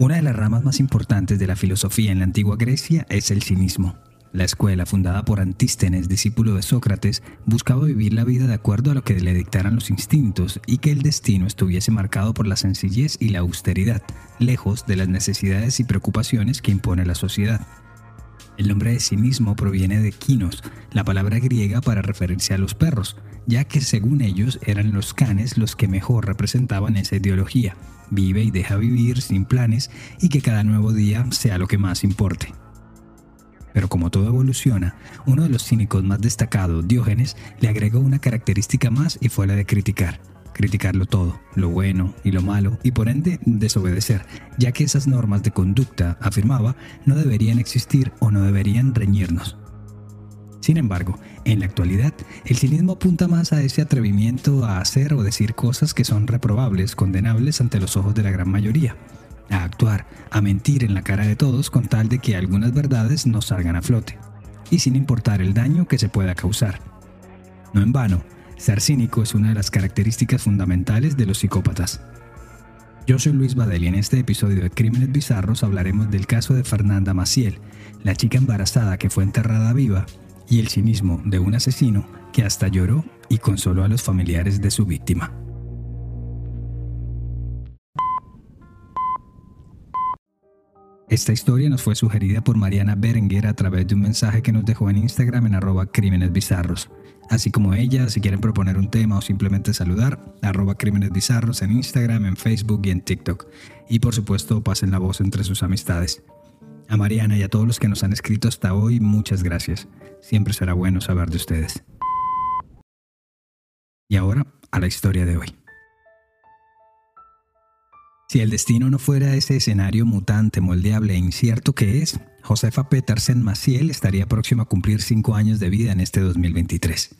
Una de las ramas más importantes de la filosofía en la antigua Grecia es el cinismo. La escuela, fundada por Antístenes, discípulo de Sócrates, buscaba vivir la vida de acuerdo a lo que le dictaran los instintos y que el destino estuviese marcado por la sencillez y la austeridad, lejos de las necesidades y preocupaciones que impone la sociedad. El nombre de cinismo proviene de kinos, la palabra griega para referirse a los perros, ya que según ellos eran los canes los que mejor representaban esa ideología, vive y deja vivir sin planes y que cada nuevo día sea lo que más importe. Pero como todo evoluciona, uno de los cínicos más destacados, Diógenes, le agregó una característica más y fue la de criticar. Criticarlo todo, lo bueno y lo malo, y por ende desobedecer, ya que esas normas de conducta, afirmaba, no deberían existir o no deberían reñirnos. Sin embargo, en la actualidad, el cinismo apunta más a ese atrevimiento a hacer o decir cosas que son reprobables, condenables ante los ojos de la gran mayoría, a actuar, a mentir en la cara de todos con tal de que algunas verdades no salgan a flote, y sin importar el daño que se pueda causar. No en vano, ser cínico es una de las características fundamentales de los psicópatas. Yo soy Luis Badel y en este episodio de Crímenes Bizarros hablaremos del caso de Fernanda Maciel, la chica embarazada que fue enterrada viva y el cinismo de un asesino que hasta lloró y consoló a los familiares de su víctima. Esta historia nos fue sugerida por Mariana Berenguer a través de un mensaje que nos dejó en Instagram en arroba crímenes bizarros. Así como ella, si quieren proponer un tema o simplemente saludar, arroba crímenes bizarros en Instagram, en Facebook y en TikTok. Y por supuesto, pasen la voz entre sus amistades. A Mariana y a todos los que nos han escrito hasta hoy, muchas gracias. Siempre será bueno saber de ustedes. Y ahora, a la historia de hoy. Si el destino no fuera ese escenario mutante, moldeable e incierto que es, Josefa Petersen Maciel estaría próxima a cumplir cinco años de vida en este 2023.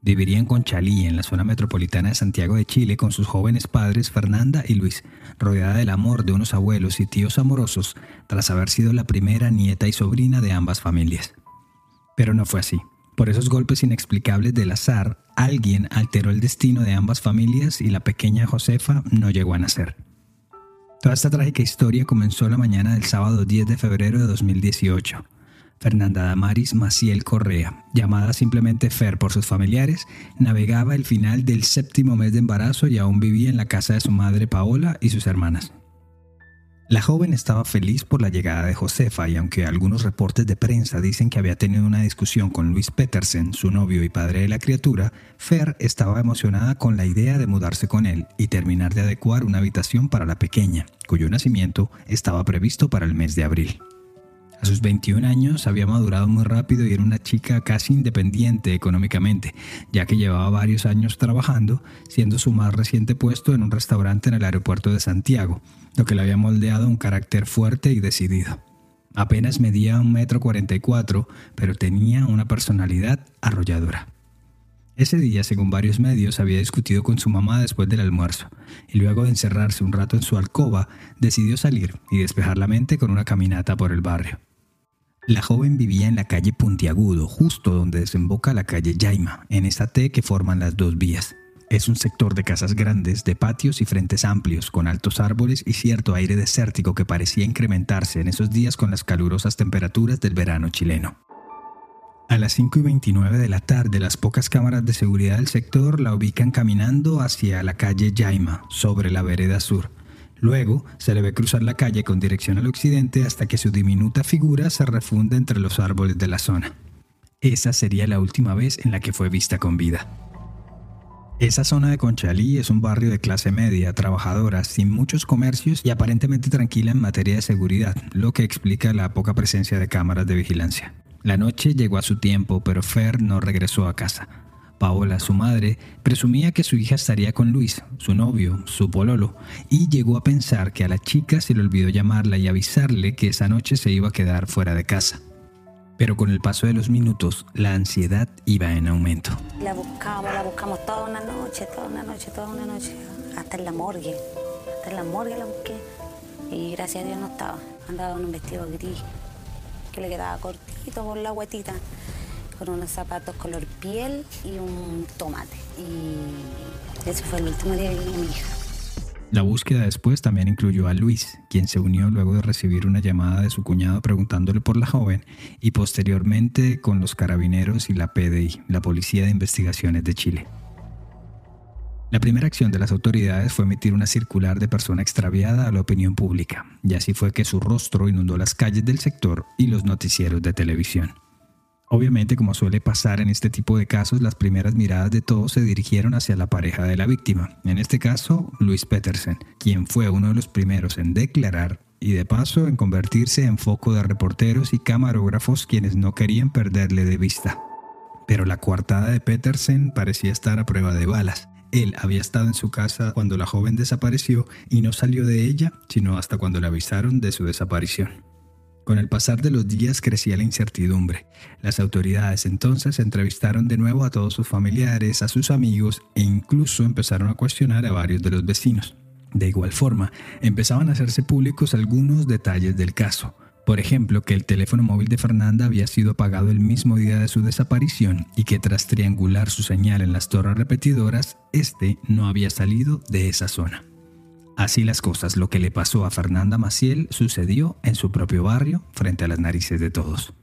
Viviría en Conchalí, en la zona metropolitana de Santiago de Chile, con sus jóvenes padres Fernanda y Luis, rodeada del amor de unos abuelos y tíos amorosos, tras haber sido la primera nieta y sobrina de ambas familias. Pero no fue así. Por esos golpes inexplicables del azar, alguien alteró el destino de ambas familias y la pequeña Josefa no llegó a nacer. Toda esta trágica historia comenzó la mañana del sábado 10 de febrero de 2018 Fernanda Damaris Maciel Correa, llamada simplemente Fer por sus familiares, navegaba el final del séptimo mes de embarazo y aún vivía en la casa de su madre Paola y sus hermanas. La joven estaba feliz por la llegada de Josefa y aunque algunos reportes de prensa dicen que había tenido una discusión con Luis Petersen, su novio y padre de la criatura, Fer estaba emocionada con la idea de mudarse con él y terminar de adecuar una habitación para la pequeña, cuyo nacimiento estaba previsto para el mes de abril. A sus 21 años había madurado muy rápido y era una chica casi independiente económicamente, ya que llevaba varios años trabajando, siendo su más reciente puesto en un restaurante en el aeropuerto de Santiago, lo que le había moldeado un carácter fuerte y decidido. Apenas medía un metro cuarenta y cuatro, pero tenía una personalidad arrolladora. Ese día, según varios medios, había discutido con su mamá después del almuerzo, y luego de encerrarse un rato en su alcoba, decidió salir y despejar la mente con una caminata por el barrio. La joven vivía en la calle Puntiagudo, justo donde desemboca la calle Yaima, en esa T que forman las dos vías. Es un sector de casas grandes, de patios y frentes amplios, con altos árboles y cierto aire desértico que parecía incrementarse en esos días con las calurosas temperaturas del verano chileno. A las 5 y 29 de la tarde, las pocas cámaras de seguridad del sector la ubican caminando hacia la calle Yaima, sobre la vereda sur. Luego se le ve cruzar la calle con dirección al occidente hasta que su diminuta figura se refunde entre los árboles de la zona. Esa sería la última vez en la que fue vista con vida. Esa zona de Conchalí es un barrio de clase media, trabajadora, sin muchos comercios y aparentemente tranquila en materia de seguridad, lo que explica la poca presencia de cámaras de vigilancia. La noche llegó a su tiempo, pero Fer no regresó a casa. Paola, su madre, presumía que su hija estaría con Luis, su novio, su pololo, y llegó a pensar que a la chica se le olvidó llamarla y avisarle que esa noche se iba a quedar fuera de casa. Pero con el paso de los minutos, la ansiedad iba en aumento. La buscamos, la buscamos toda una noche, toda una noche, toda una noche, hasta en la morgue. Hasta en la morgue la busqué. Y gracias a Dios no estaba. Andaba en un vestido gris que le quedaba cortito por la guetita con unos zapatos color piel y un tomate. Y ese fue el último día que vi a mi hija. La búsqueda después también incluyó a Luis, quien se unió luego de recibir una llamada de su cuñado preguntándole por la joven, y posteriormente con los carabineros y la PDI, la Policía de Investigaciones de Chile. La primera acción de las autoridades fue emitir una circular de persona extraviada a la opinión pública, y así fue que su rostro inundó las calles del sector y los noticieros de televisión. Obviamente, como suele pasar en este tipo de casos, las primeras miradas de todos se dirigieron hacia la pareja de la víctima, en este caso Luis Petersen, quien fue uno de los primeros en declarar y de paso en convertirse en foco de reporteros y camarógrafos quienes no querían perderle de vista. Pero la coartada de Petersen parecía estar a prueba de balas. Él había estado en su casa cuando la joven desapareció y no salió de ella sino hasta cuando le avisaron de su desaparición. Con el pasar de los días crecía la incertidumbre. Las autoridades entonces entrevistaron de nuevo a todos sus familiares, a sus amigos e incluso empezaron a cuestionar a varios de los vecinos. De igual forma, empezaban a hacerse públicos algunos detalles del caso. Por ejemplo, que el teléfono móvil de Fernanda había sido apagado el mismo día de su desaparición y que tras triangular su señal en las torres repetidoras, este no había salido de esa zona. Así las cosas, lo que le pasó a Fernanda Maciel sucedió en su propio barrio, frente a las narices de todos.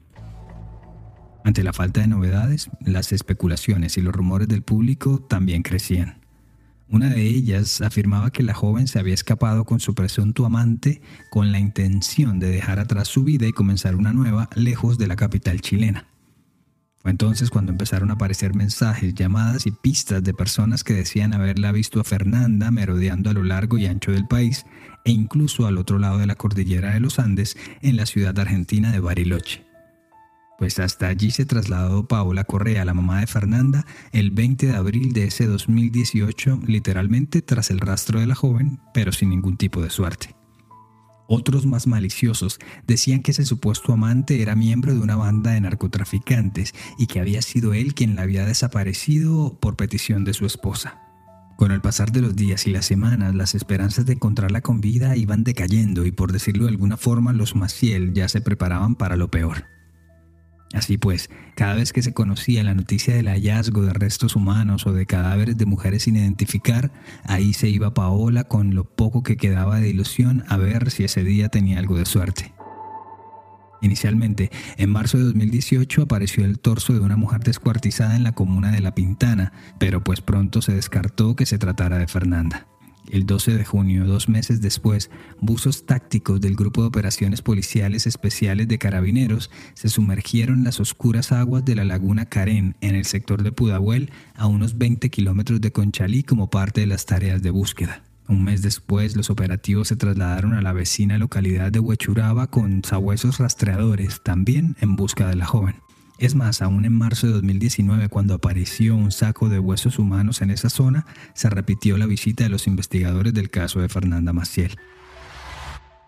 Ante la falta de novedades, las especulaciones y los rumores del público también crecían. Una de ellas afirmaba que la joven se había escapado con su presunto amante con la intención de dejar atrás su vida y comenzar una nueva lejos de la capital chilena. Fue entonces cuando empezaron a aparecer mensajes, llamadas y pistas de personas que decían haberla visto a Fernanda merodeando a lo largo y ancho del país e incluso al otro lado de la cordillera de los Andes en la ciudad argentina de Bariloche. Pues hasta allí se trasladó Paola Correa, la mamá de Fernanda, el 20 de abril de ese 2018, literalmente tras el rastro de la joven, pero sin ningún tipo de suerte. Otros más maliciosos decían que ese supuesto amante era miembro de una banda de narcotraficantes y que había sido él quien la había desaparecido por petición de su esposa. Con el pasar de los días y las semanas, las esperanzas de encontrarla con vida iban decayendo y por decirlo de alguna forma los Maciel ya se preparaban para lo peor. Así pues, cada vez que se conocía la noticia del hallazgo de restos humanos o de cadáveres de mujeres sin identificar, ahí se iba Paola con lo poco que quedaba de ilusión a ver si ese día tenía algo de suerte. Inicialmente, en marzo de 2018 apareció el torso de una mujer descuartizada en la comuna de La Pintana, pero pues pronto se descartó que se tratara de Fernanda. El 12 de junio, dos meses después, buzos tácticos del Grupo de Operaciones Policiales Especiales de Carabineros se sumergieron en las oscuras aguas de la laguna Carén, en el sector de Pudahuel, a unos 20 kilómetros de Conchalí como parte de las tareas de búsqueda. Un mes después, los operativos se trasladaron a la vecina localidad de Huechuraba con sabuesos rastreadores, también en busca de la joven. Es más, aún en marzo de 2019, cuando apareció un saco de huesos humanos en esa zona, se repitió la visita de los investigadores del caso de Fernanda Maciel.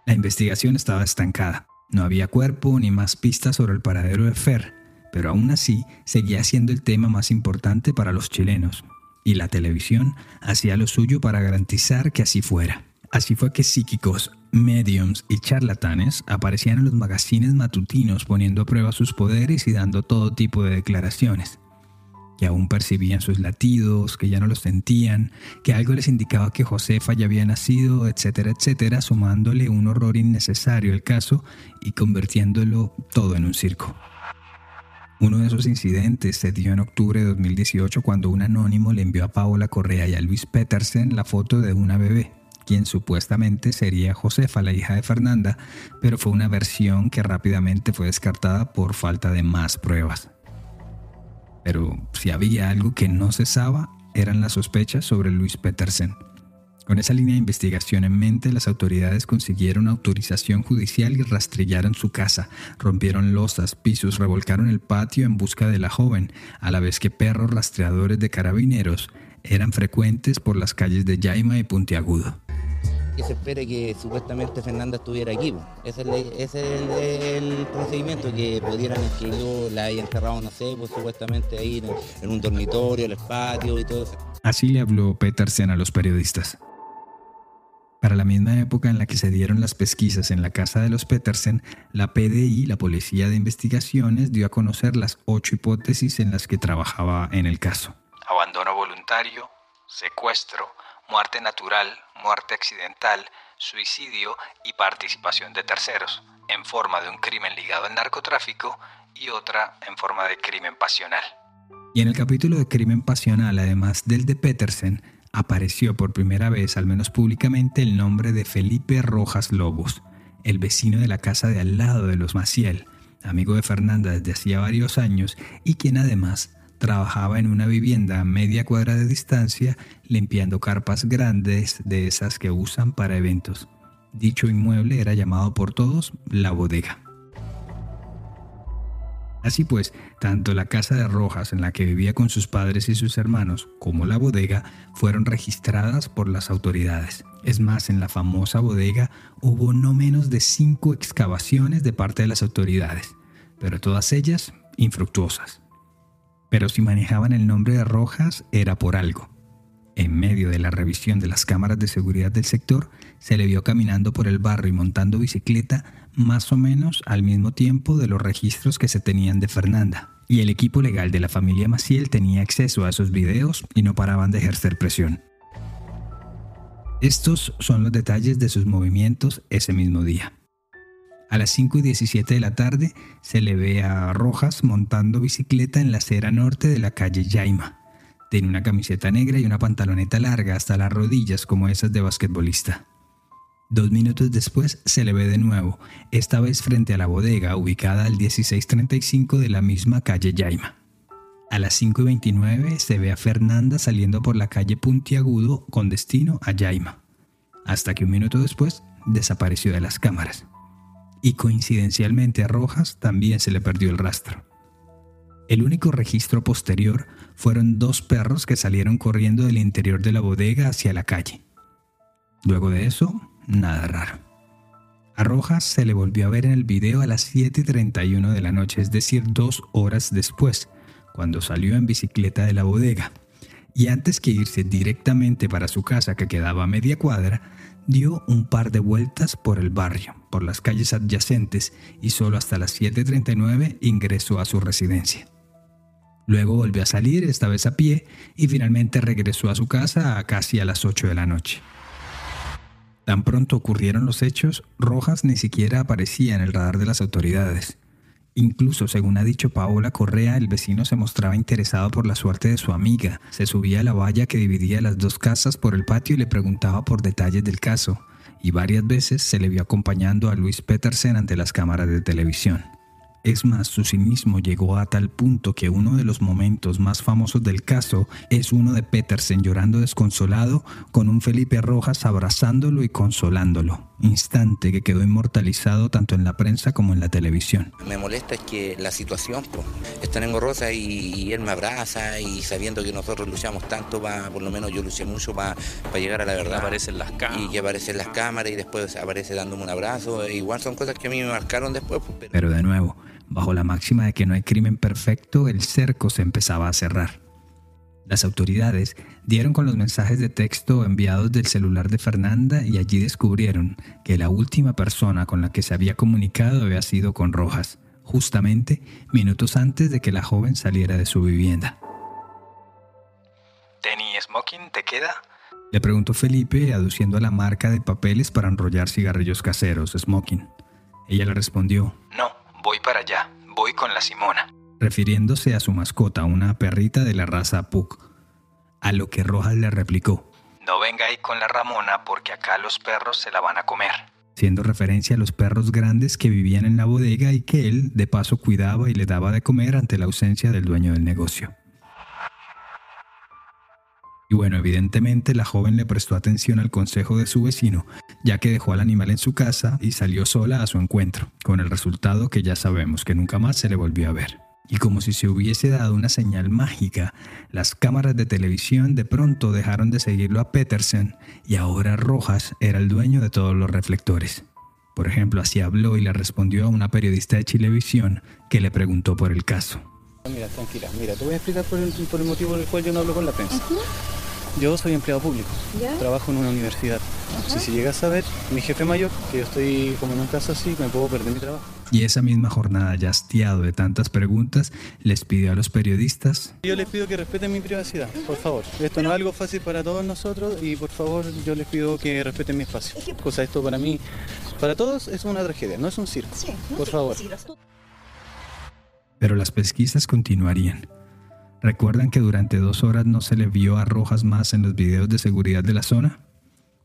La investigación estaba estancada. No había cuerpo ni más pistas sobre el paradero de Fer, pero aún así seguía siendo el tema más importante para los chilenos, y la televisión hacía lo suyo para garantizar que así fuera. Así fue que psíquicos, mediums y charlatanes aparecían en los magazines matutinos poniendo a prueba sus poderes y dando todo tipo de declaraciones. Que aún percibían sus latidos, que ya no los sentían, que algo les indicaba que Josefa ya había nacido, etcétera, etcétera, sumándole un horror innecesario al caso y convirtiéndolo todo en un circo. Uno de esos incidentes se dio en octubre de 2018 cuando un anónimo le envió a Paola Correa y a Luis Petersen la foto de una bebé quien supuestamente sería Josefa, la hija de Fernanda, pero fue una versión que rápidamente fue descartada por falta de más pruebas. Pero si había algo que no cesaba, eran las sospechas sobre Luis Petersen. Con esa línea de investigación en mente, las autoridades consiguieron autorización judicial y rastrellaron su casa, rompieron losas, pisos, revolcaron el patio en busca de la joven, a la vez que perros rastreadores de carabineros eran frecuentes por las calles de Yaima y Puntiagudo que se espere que supuestamente Fernanda estuviera aquí. Ese es, el, procedimiento, que pudieran que yo la haya enterrado, no sé, pues supuestamente ahí en, un dormitorio, en el patio y todo eso. Así le habló Petersen a los periodistas. Para la misma época en la que se dieron las pesquisas en la casa de los Petersen, la PDI, la Policía de Investigaciones, dio a conocer las ocho hipótesis en las que trabajaba en el caso. Abandono voluntario, secuestro, muerte natural, muerte accidental, suicidio y participación de terceros, en forma de un crimen ligado al narcotráfico y otra en forma de crimen pasional. Y en el capítulo de crimen pasional, además del de Petersen, apareció por primera vez, al menos públicamente, el nombre de Felipe Rojas Lobos, el vecino de la casa de al lado de los Maciel, amigo de Fernanda desde hacía varios años y quien además trabajaba en una vivienda a media cuadra de distancia limpiando carpas grandes de esas que usan para eventos. Dicho inmueble era llamado por todos la bodega. Así pues, tanto la casa de Rojas en la que vivía con sus padres y sus hermanos como la bodega fueron registradas por las autoridades. Es más, en la famosa bodega hubo no menos de cinco excavaciones de parte de las autoridades, pero todas ellas infructuosas. Pero si manejaban el nombre de Rojas era por algo. En medio de la revisión de las cámaras de seguridad del sector, se le vio caminando por el barrio y montando bicicleta más o menos al mismo tiempo de los registros que se tenían de Fernanda. Y el equipo legal de la familia Maciel tenía acceso a esos videos y no paraban de ejercer presión. Estos son los detalles de sus movimientos ese mismo día. A las 5 y 17 de la tarde se le ve a Rojas montando bicicleta en la acera norte de la calle Yaima. Tiene una camiseta negra y una pantaloneta larga hasta las rodillas como esas de basquetbolista. Dos minutos después se le ve de nuevo, esta vez frente a la bodega ubicada al 1635 de la misma calle Yaima. A las 5 y 29 se ve a Fernanda saliendo por la calle Puntiagudo con destino a Yaima, hasta que un minuto después desapareció de las cámaras y coincidencialmente a Rojas también se le perdió el rastro. El único registro posterior fueron dos perros que salieron corriendo del interior de la bodega hacia la calle. Luego de eso, nada raro. A Rojas se le volvió a ver en el video a las 7.31 de la noche, es decir, dos horas después, cuando salió en bicicleta de la bodega. Y antes que irse directamente para su casa que quedaba a media cuadra, dio un par de vueltas por el barrio, por las calles adyacentes y solo hasta las 7.39 ingresó a su residencia. Luego volvió a salir, esta vez a pie, y finalmente regresó a su casa a casi a las 8 de la noche. Tan pronto ocurrieron los hechos, Rojas ni siquiera aparecía en el radar de las autoridades. Incluso, según ha dicho Paola Correa, el vecino se mostraba interesado por la suerte de su amiga. Se subía a la valla que dividía las dos casas por el patio y le preguntaba por detalles del caso. Y varias veces se le vio acompañando a Luis Petersen ante las cámaras de televisión. Es más, su cinismo llegó a tal punto que uno de los momentos más famosos del caso es uno de Petersen llorando desconsolado con un Felipe Rojas abrazándolo y consolándolo, instante que quedó inmortalizado tanto en la prensa como en la televisión. Me molesta es que la situación pues, es tan engorrosa y, él me abraza y sabiendo que nosotros luchamos tanto, va, por lo menos yo luché mucho para llegar a la verdad. Aparecen las cámaras. Y que aparecen las cámaras y después aparece dándome un abrazo. E igual son cosas que a mí me marcaron después. Pues, pero de nuevo, Bajo la máxima de que no hay crimen perfecto, el cerco se empezaba a cerrar. Las autoridades dieron con los mensajes de texto enviados del celular de Fernanda y allí descubrieron que la última persona con la que se había comunicado había sido con Rojas, justamente minutos antes de que la joven saliera de su vivienda. ¿Tenny Smoking te queda? Le preguntó Felipe, aduciendo a la marca de papeles para enrollar cigarrillos caseros, Smoking. Ella le respondió, No, voy para allá, voy con la Simona. Refiriéndose a su mascota, una perrita de la raza Puck. A lo que Rojas le replicó. No venga ahí con la Ramona porque acá los perros se la van a comer. Siendo referencia a los perros grandes que vivían en la bodega y que él, de paso, cuidaba y le daba de comer ante la ausencia del dueño del negocio. Y bueno, evidentemente la joven le prestó atención al consejo de su vecino, ya que dejó al animal en su casa y salió sola a su encuentro, con el resultado que ya sabemos que nunca más se le volvió a ver. Y como si se hubiese dado una señal mágica, las cámaras de televisión de pronto dejaron de seguirlo a Petersen y ahora Rojas era el dueño de todos los reflectores. Por ejemplo, así habló y le respondió a una periodista de Chilevisión que le preguntó por el caso. Mira, tranquila, mira, te voy a explicar por el, motivo por el cual yo no hablo con la prensa. Yo soy empleado público, trabajo en una universidad. Si se llega a saber, mi jefe mayor, que yo estoy como en un caso así, me puedo perder mi trabajo. Y esa misma jornada, ya hastiado de tantas preguntas, les pidió a los periodistas... Yo les pido que respeten mi privacidad, por favor. Esto no es algo fácil para todos nosotros y por favor yo les pido que respeten mi espacio. Cosa esto para mí, para todos es una tragedia, no es un circo. por favor. Pero las pesquisas continuarían. ¿Recuerdan que durante dos horas no se le vio a Rojas más en los videos de seguridad de la zona?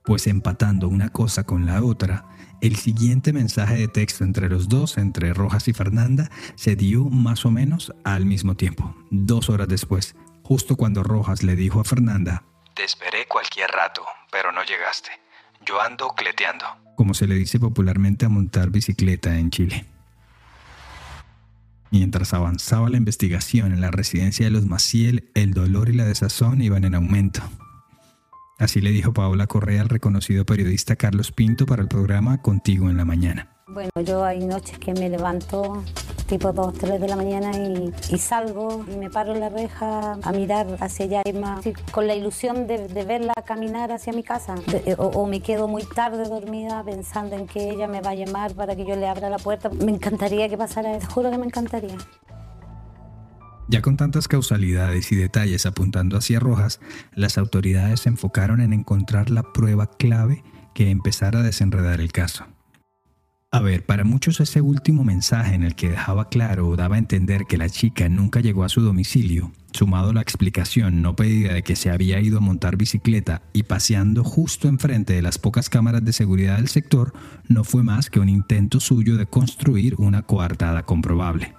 Pues empatando una cosa con la otra, el siguiente mensaje de texto entre los dos, entre Rojas y Fernanda, se dio más o menos al mismo tiempo, dos horas después, justo cuando Rojas le dijo a Fernanda, Te esperé cualquier rato, pero no llegaste. Yo ando cleteando. Como se le dice popularmente a montar bicicleta en Chile. Mientras avanzaba la investigación en la residencia de los Maciel, el dolor y la desazón iban en aumento. Así le dijo Paola Correa al reconocido periodista Carlos Pinto para el programa Contigo en la Mañana. Bueno, yo hay noches que me levanto tipo 2, 3 de la mañana y, salgo y me paro en la reja a mirar hacia allá más, con la ilusión de, verla caminar hacia mi casa. Eh, o, me quedo muy tarde dormida pensando en que ella me va a llamar para que yo le abra la puerta. Me encantaría que pasara, te juro que me encantaría. Ya con tantas causalidades y detalles apuntando hacia Rojas, las autoridades se enfocaron en encontrar la prueba clave que empezara a desenredar el caso. A ver, para muchos ese último mensaje en el que dejaba claro o daba a entender que la chica nunca llegó a su domicilio, sumado a la explicación no pedida de que se había ido a montar bicicleta y paseando justo enfrente de las pocas cámaras de seguridad del sector, no fue más que un intento suyo de construir una coartada comprobable.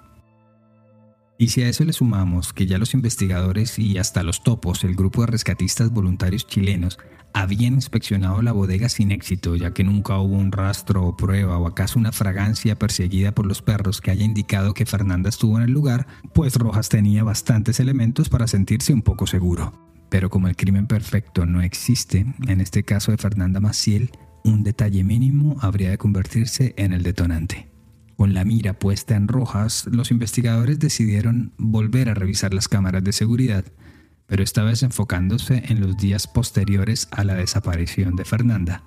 Y si a eso le sumamos que ya los investigadores y hasta los topos, el grupo de rescatistas voluntarios chilenos, habían inspeccionado la bodega sin éxito, ya que nunca hubo un rastro o prueba o acaso una fragancia perseguida por los perros que haya indicado que Fernanda estuvo en el lugar, pues Rojas tenía bastantes elementos para sentirse un poco seguro. Pero como el crimen perfecto no existe, en este caso de Fernanda Maciel, un detalle mínimo habría de convertirse en el detonante. Con la mira puesta en Rojas, los investigadores decidieron volver a revisar las cámaras de seguridad pero esta vez enfocándose en los días posteriores a la desaparición de Fernanda,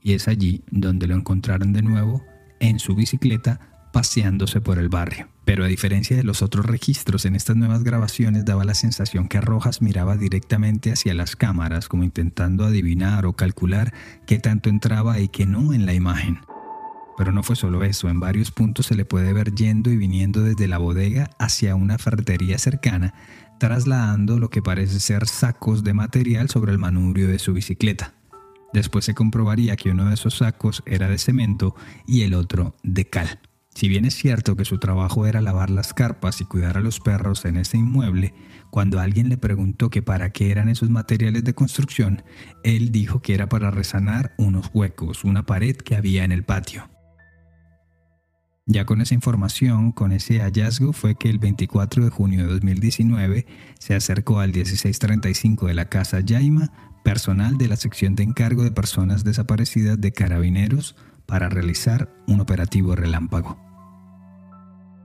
y es allí donde lo encontraron de nuevo en su bicicleta paseándose por el barrio. Pero a diferencia de los otros registros, en estas nuevas grabaciones daba la sensación que Rojas miraba directamente hacia las cámaras, como intentando adivinar o calcular qué tanto entraba y qué no en la imagen. Pero no fue solo eso, en varios puntos se le puede ver yendo y viniendo desde la bodega hacia una ferretería cercana, trasladando lo que parece ser sacos de material sobre el manubrio de su bicicleta. Después se comprobaría que uno de esos sacos era de cemento y el otro de cal. Si bien es cierto que su trabajo era lavar las carpas y cuidar a los perros en ese inmueble, cuando alguien le preguntó que para qué eran esos materiales de construcción, él dijo que era para resanar unos huecos, una pared que había en el patio. Ya con esa información, con ese hallazgo, fue que el 24 de junio de 2019 se acercó al 1635 de la Casa Yaima personal de la sección de encargo de personas desaparecidas de carabineros para realizar un operativo relámpago.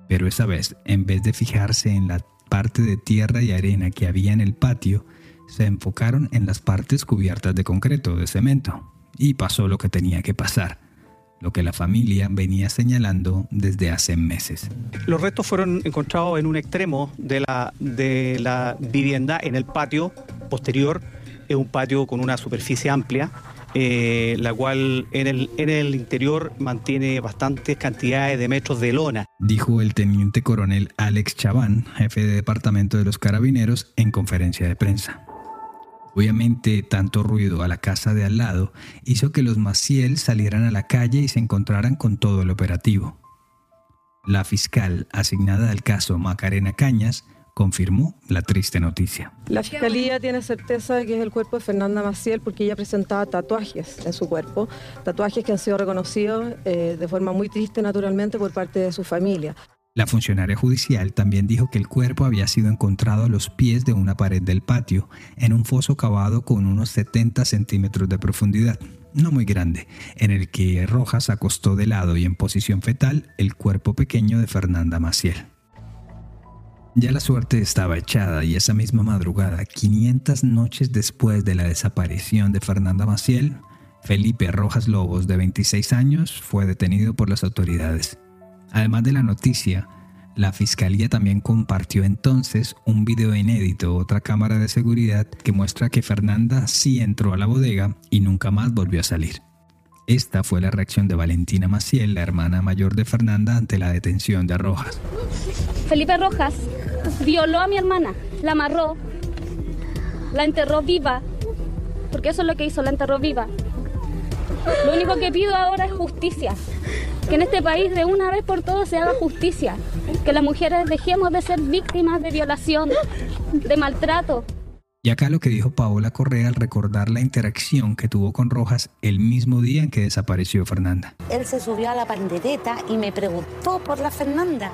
Pero esa vez, en vez de fijarse en la parte de tierra y arena que había en el patio, se enfocaron en las partes cubiertas de concreto, de cemento, y pasó lo que tenía que pasar lo que la familia venía señalando desde hace meses. Los restos fueron encontrados en un extremo de la, de la vivienda, en el patio posterior, es un patio con una superficie amplia, eh, la cual en el, en el interior mantiene bastantes cantidades de metros de lona. Dijo el teniente coronel Alex Chaván, jefe de departamento de los carabineros, en conferencia de prensa. Obviamente, tanto ruido a la casa de al lado hizo que los Maciel salieran a la calle y se encontraran con todo el operativo. La fiscal asignada al caso, Macarena Cañas, confirmó la triste noticia. La fiscalía tiene certeza de que es el cuerpo de Fernanda Maciel porque ella presentaba tatuajes en su cuerpo, tatuajes que han sido reconocidos eh, de forma muy triste naturalmente por parte de su familia. La funcionaria judicial también dijo que el cuerpo había sido encontrado a los pies de una pared del patio, en un foso cavado con unos 70 centímetros de profundidad, no muy grande, en el que Rojas acostó de lado y en posición fetal el cuerpo pequeño de Fernanda Maciel. Ya la suerte estaba echada y esa misma madrugada, 500 noches después de la desaparición de Fernanda Maciel, Felipe Rojas Lobos, de 26 años, fue detenido por las autoridades. Además de la noticia, la fiscalía también compartió entonces un video inédito, otra cámara de seguridad, que muestra que Fernanda sí entró a la bodega y nunca más volvió a salir. Esta fue la reacción de Valentina Maciel, la hermana mayor de Fernanda, ante la detención de Rojas. Felipe Rojas violó a mi hermana, la amarró, la enterró viva, porque eso es lo que hizo, la enterró viva. Lo único que pido ahora es justicia, que en este país de una vez por todas se haga justicia, que las mujeres dejemos de ser víctimas de violación, de maltrato. Y acá lo que dijo Paola Correa al recordar la interacción que tuvo con Rojas el mismo día en que desapareció Fernanda. Él se subió a la pandereta y me preguntó por la Fernanda.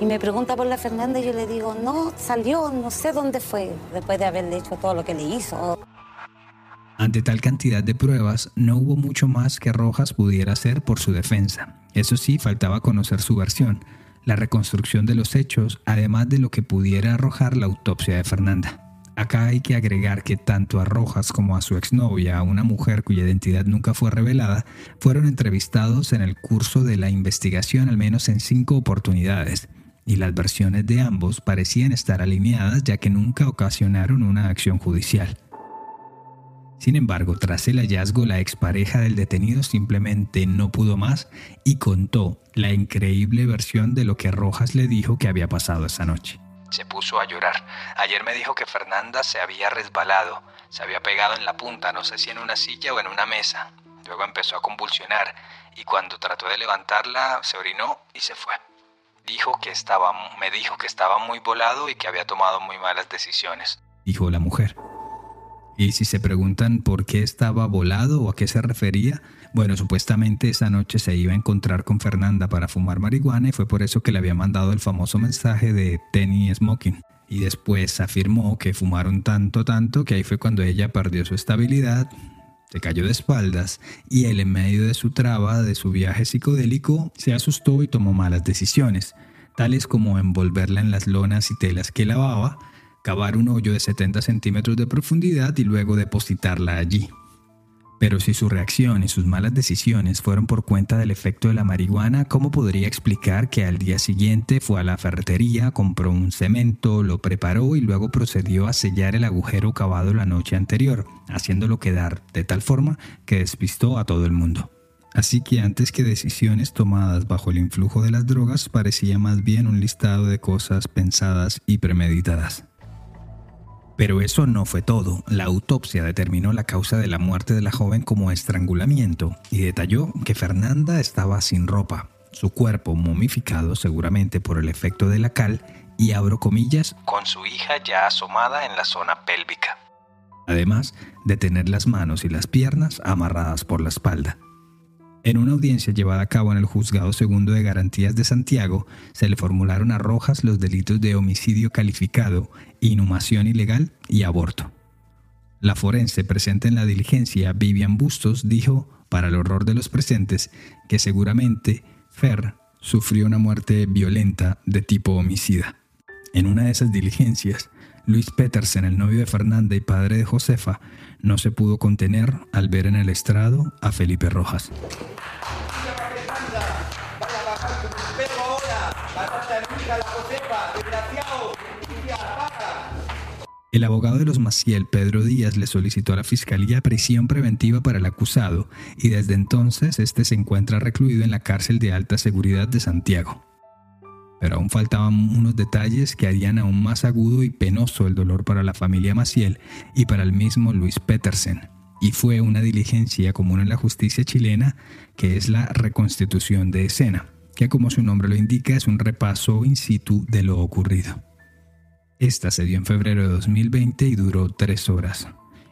Y me pregunta por la Fernanda y yo le digo, no, salió, no sé dónde fue, después de haberle hecho todo lo que le hizo. Ante tal cantidad de pruebas, no hubo mucho más que Rojas pudiera hacer por su defensa. Eso sí, faltaba conocer su versión, la reconstrucción de los hechos, además de lo que pudiera arrojar la autopsia de Fernanda. Acá hay que agregar que tanto a Rojas como a su exnovia, una mujer cuya identidad nunca fue revelada, fueron entrevistados en el curso de la investigación al menos en cinco oportunidades, y las versiones de ambos parecían estar alineadas ya que nunca ocasionaron una acción judicial. Sin embargo, tras el hallazgo, la expareja del detenido simplemente no pudo más y contó la increíble versión de lo que Rojas le dijo que había pasado esa noche. Se puso a llorar. Ayer me dijo que Fernanda se había resbalado, se había pegado en la punta, no sé si en una silla o en una mesa. Luego empezó a convulsionar y cuando trató de levantarla se orinó y se fue. Dijo que estaba, me dijo que estaba muy volado y que había tomado muy malas decisiones. Dijo la mujer. Y si se preguntan por qué estaba volado o a qué se refería, bueno, supuestamente esa noche se iba a encontrar con Fernanda para fumar marihuana y fue por eso que le había mandado el famoso mensaje de Tenny Smoking. Y después afirmó que fumaron tanto, tanto, que ahí fue cuando ella perdió su estabilidad, se cayó de espaldas y él en medio de su traba, de su viaje psicodélico, se asustó y tomó malas decisiones, tales como envolverla en las lonas y telas que lavaba, cavar un hoyo de 70 centímetros de profundidad y luego depositarla allí. Pero si su reacción y sus malas decisiones fueron por cuenta del efecto de la marihuana, ¿cómo podría explicar que al día siguiente fue a la ferretería, compró un cemento, lo preparó y luego procedió a sellar el agujero cavado la noche anterior, haciéndolo quedar de tal forma que despistó a todo el mundo? Así que antes que decisiones tomadas bajo el influjo de las drogas, parecía más bien un listado de cosas pensadas y premeditadas. Pero eso no fue todo. La autopsia determinó la causa de la muerte de la joven como estrangulamiento y detalló que Fernanda estaba sin ropa, su cuerpo momificado seguramente por el efecto de la cal y abro comillas, con su hija ya asomada en la zona pélvica. Además de tener las manos y las piernas amarradas por la espalda. En una audiencia llevada a cabo en el Juzgado Segundo de Garantías de Santiago, se le formularon a Rojas los delitos de homicidio calificado, inhumación ilegal y aborto. La forense presente en la diligencia, Vivian Bustos, dijo, para el horror de los presentes, que seguramente Fer sufrió una muerte violenta de tipo homicida. En una de esas diligencias, Luis Petersen, el novio de Fernanda y padre de Josefa, no se pudo contener al ver en el estrado a Felipe Rojas. El abogado de los Maciel, Pedro Díaz, le solicitó a la Fiscalía prisión preventiva para el acusado y desde entonces este se encuentra recluido en la cárcel de alta seguridad de Santiago pero aún faltaban unos detalles que harían aún más agudo y penoso el dolor para la familia Maciel y para el mismo Luis Petersen. Y fue una diligencia común en la justicia chilena, que es la reconstitución de escena, que como su nombre lo indica es un repaso in situ de lo ocurrido. Esta se dio en febrero de 2020 y duró tres horas.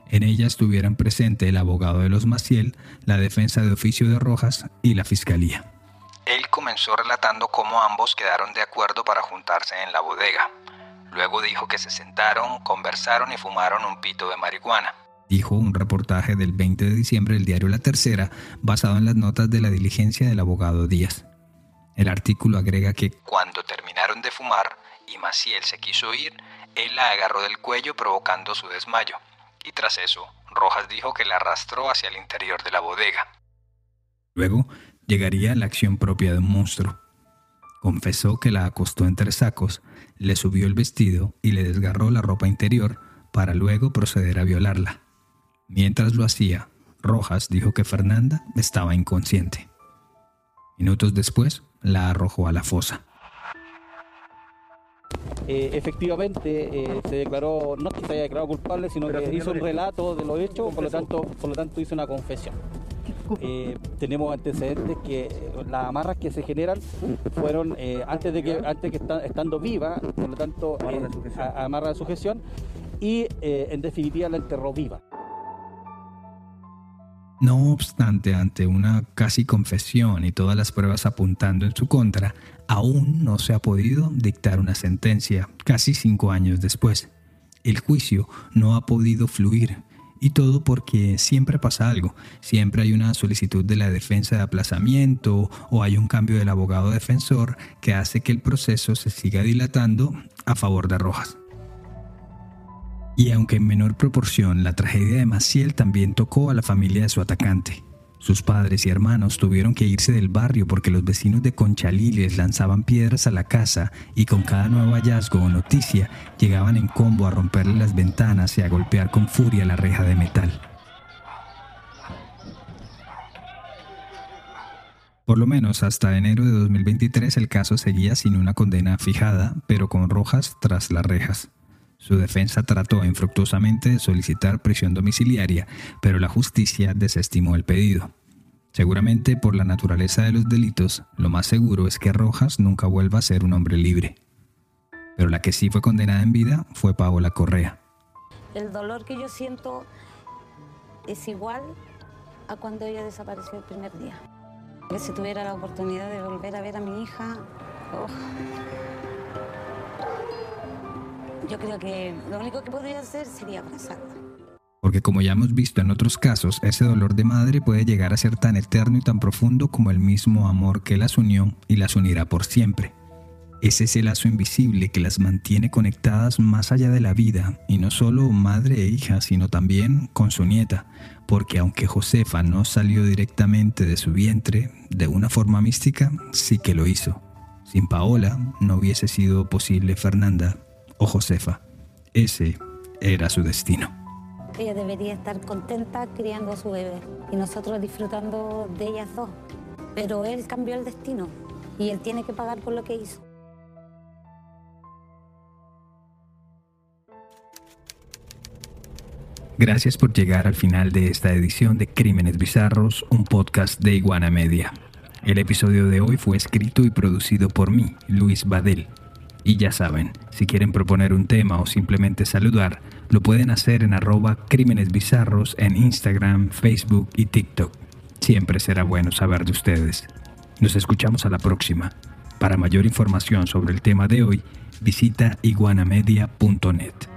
En ella estuvieran presente el abogado de los Maciel, la defensa de oficio de Rojas y la fiscalía. Él comenzó relatando cómo ambos quedaron de acuerdo para juntarse en la bodega. Luego dijo que se sentaron, conversaron y fumaron un pito de marihuana. Dijo un reportaje del 20 de diciembre del diario La Tercera, basado en las notas de la diligencia del abogado Díaz. El artículo agrega que cuando terminaron de fumar y Maciel se quiso ir, él la agarró del cuello provocando su desmayo. Y tras eso, Rojas dijo que la arrastró hacia el interior de la bodega. Luego llegaría la acción propia de un monstruo. Confesó que la acostó entre sacos, le subió el vestido y le desgarró la ropa interior para luego proceder a violarla. Mientras lo hacía, Rojas dijo que Fernanda estaba inconsciente. Minutos después, la arrojó a la fosa. Eh, efectivamente eh, se declaró, no que se haya declarado culpable, sino que hizo un relato de lo hecho, por lo tanto, por lo tanto hizo una confesión. Eh, tenemos antecedentes que las amarras que se generan fueron antes de que antes que estando viva, por lo tanto amarra de sujeción y en definitiva la enterró viva. No obstante, ante una casi confesión y todas las pruebas apuntando en su contra, aún no se ha podido dictar una sentencia, casi cinco años después. El juicio no ha podido fluir, y todo porque siempre pasa algo, siempre hay una solicitud de la defensa de aplazamiento o hay un cambio del abogado defensor que hace que el proceso se siga dilatando a favor de Rojas. Y aunque en menor proporción, la tragedia de Maciel también tocó a la familia de su atacante. Sus padres y hermanos tuvieron que irse del barrio porque los vecinos de Conchalí les lanzaban piedras a la casa y con cada nuevo hallazgo o noticia llegaban en combo a romperle las ventanas y a golpear con furia la reja de metal. Por lo menos hasta enero de 2023 el caso seguía sin una condena fijada, pero con rojas tras las rejas. Su defensa trató infructuosamente de solicitar prisión domiciliaria, pero la justicia desestimó el pedido. Seguramente por la naturaleza de los delitos, lo más seguro es que Rojas nunca vuelva a ser un hombre libre. Pero la que sí fue condenada en vida fue Paola Correa. El dolor que yo siento es igual a cuando ella desapareció el primer día. Si tuviera la oportunidad de volver a ver a mi hija, oh, yo creo que lo único que podría hacer sería abrazarla. Porque como ya hemos visto en otros casos, ese dolor de madre puede llegar a ser tan eterno y tan profundo como el mismo amor que las unió y las unirá por siempre. Es ese lazo invisible que las mantiene conectadas más allá de la vida, y no solo madre e hija, sino también con su nieta, porque aunque Josefa no salió directamente de su vientre, de una forma mística, sí que lo hizo. Sin Paola no hubiese sido posible Fernanda o Josefa. Ese era su destino. Ella debería estar contenta criando a su bebé y nosotros disfrutando de ellas dos. Pero él cambió el destino y él tiene que pagar por lo que hizo. Gracias por llegar al final de esta edición de Crímenes Bizarros, un podcast de Iguana Media. El episodio de hoy fue escrito y producido por mí, Luis Badel. Y ya saben, si quieren proponer un tema o simplemente saludar, lo pueden hacer en arroba crímenes bizarros en Instagram, Facebook y TikTok. Siempre será bueno saber de ustedes. Nos escuchamos a la próxima. Para mayor información sobre el tema de hoy, visita iguanamedia.net.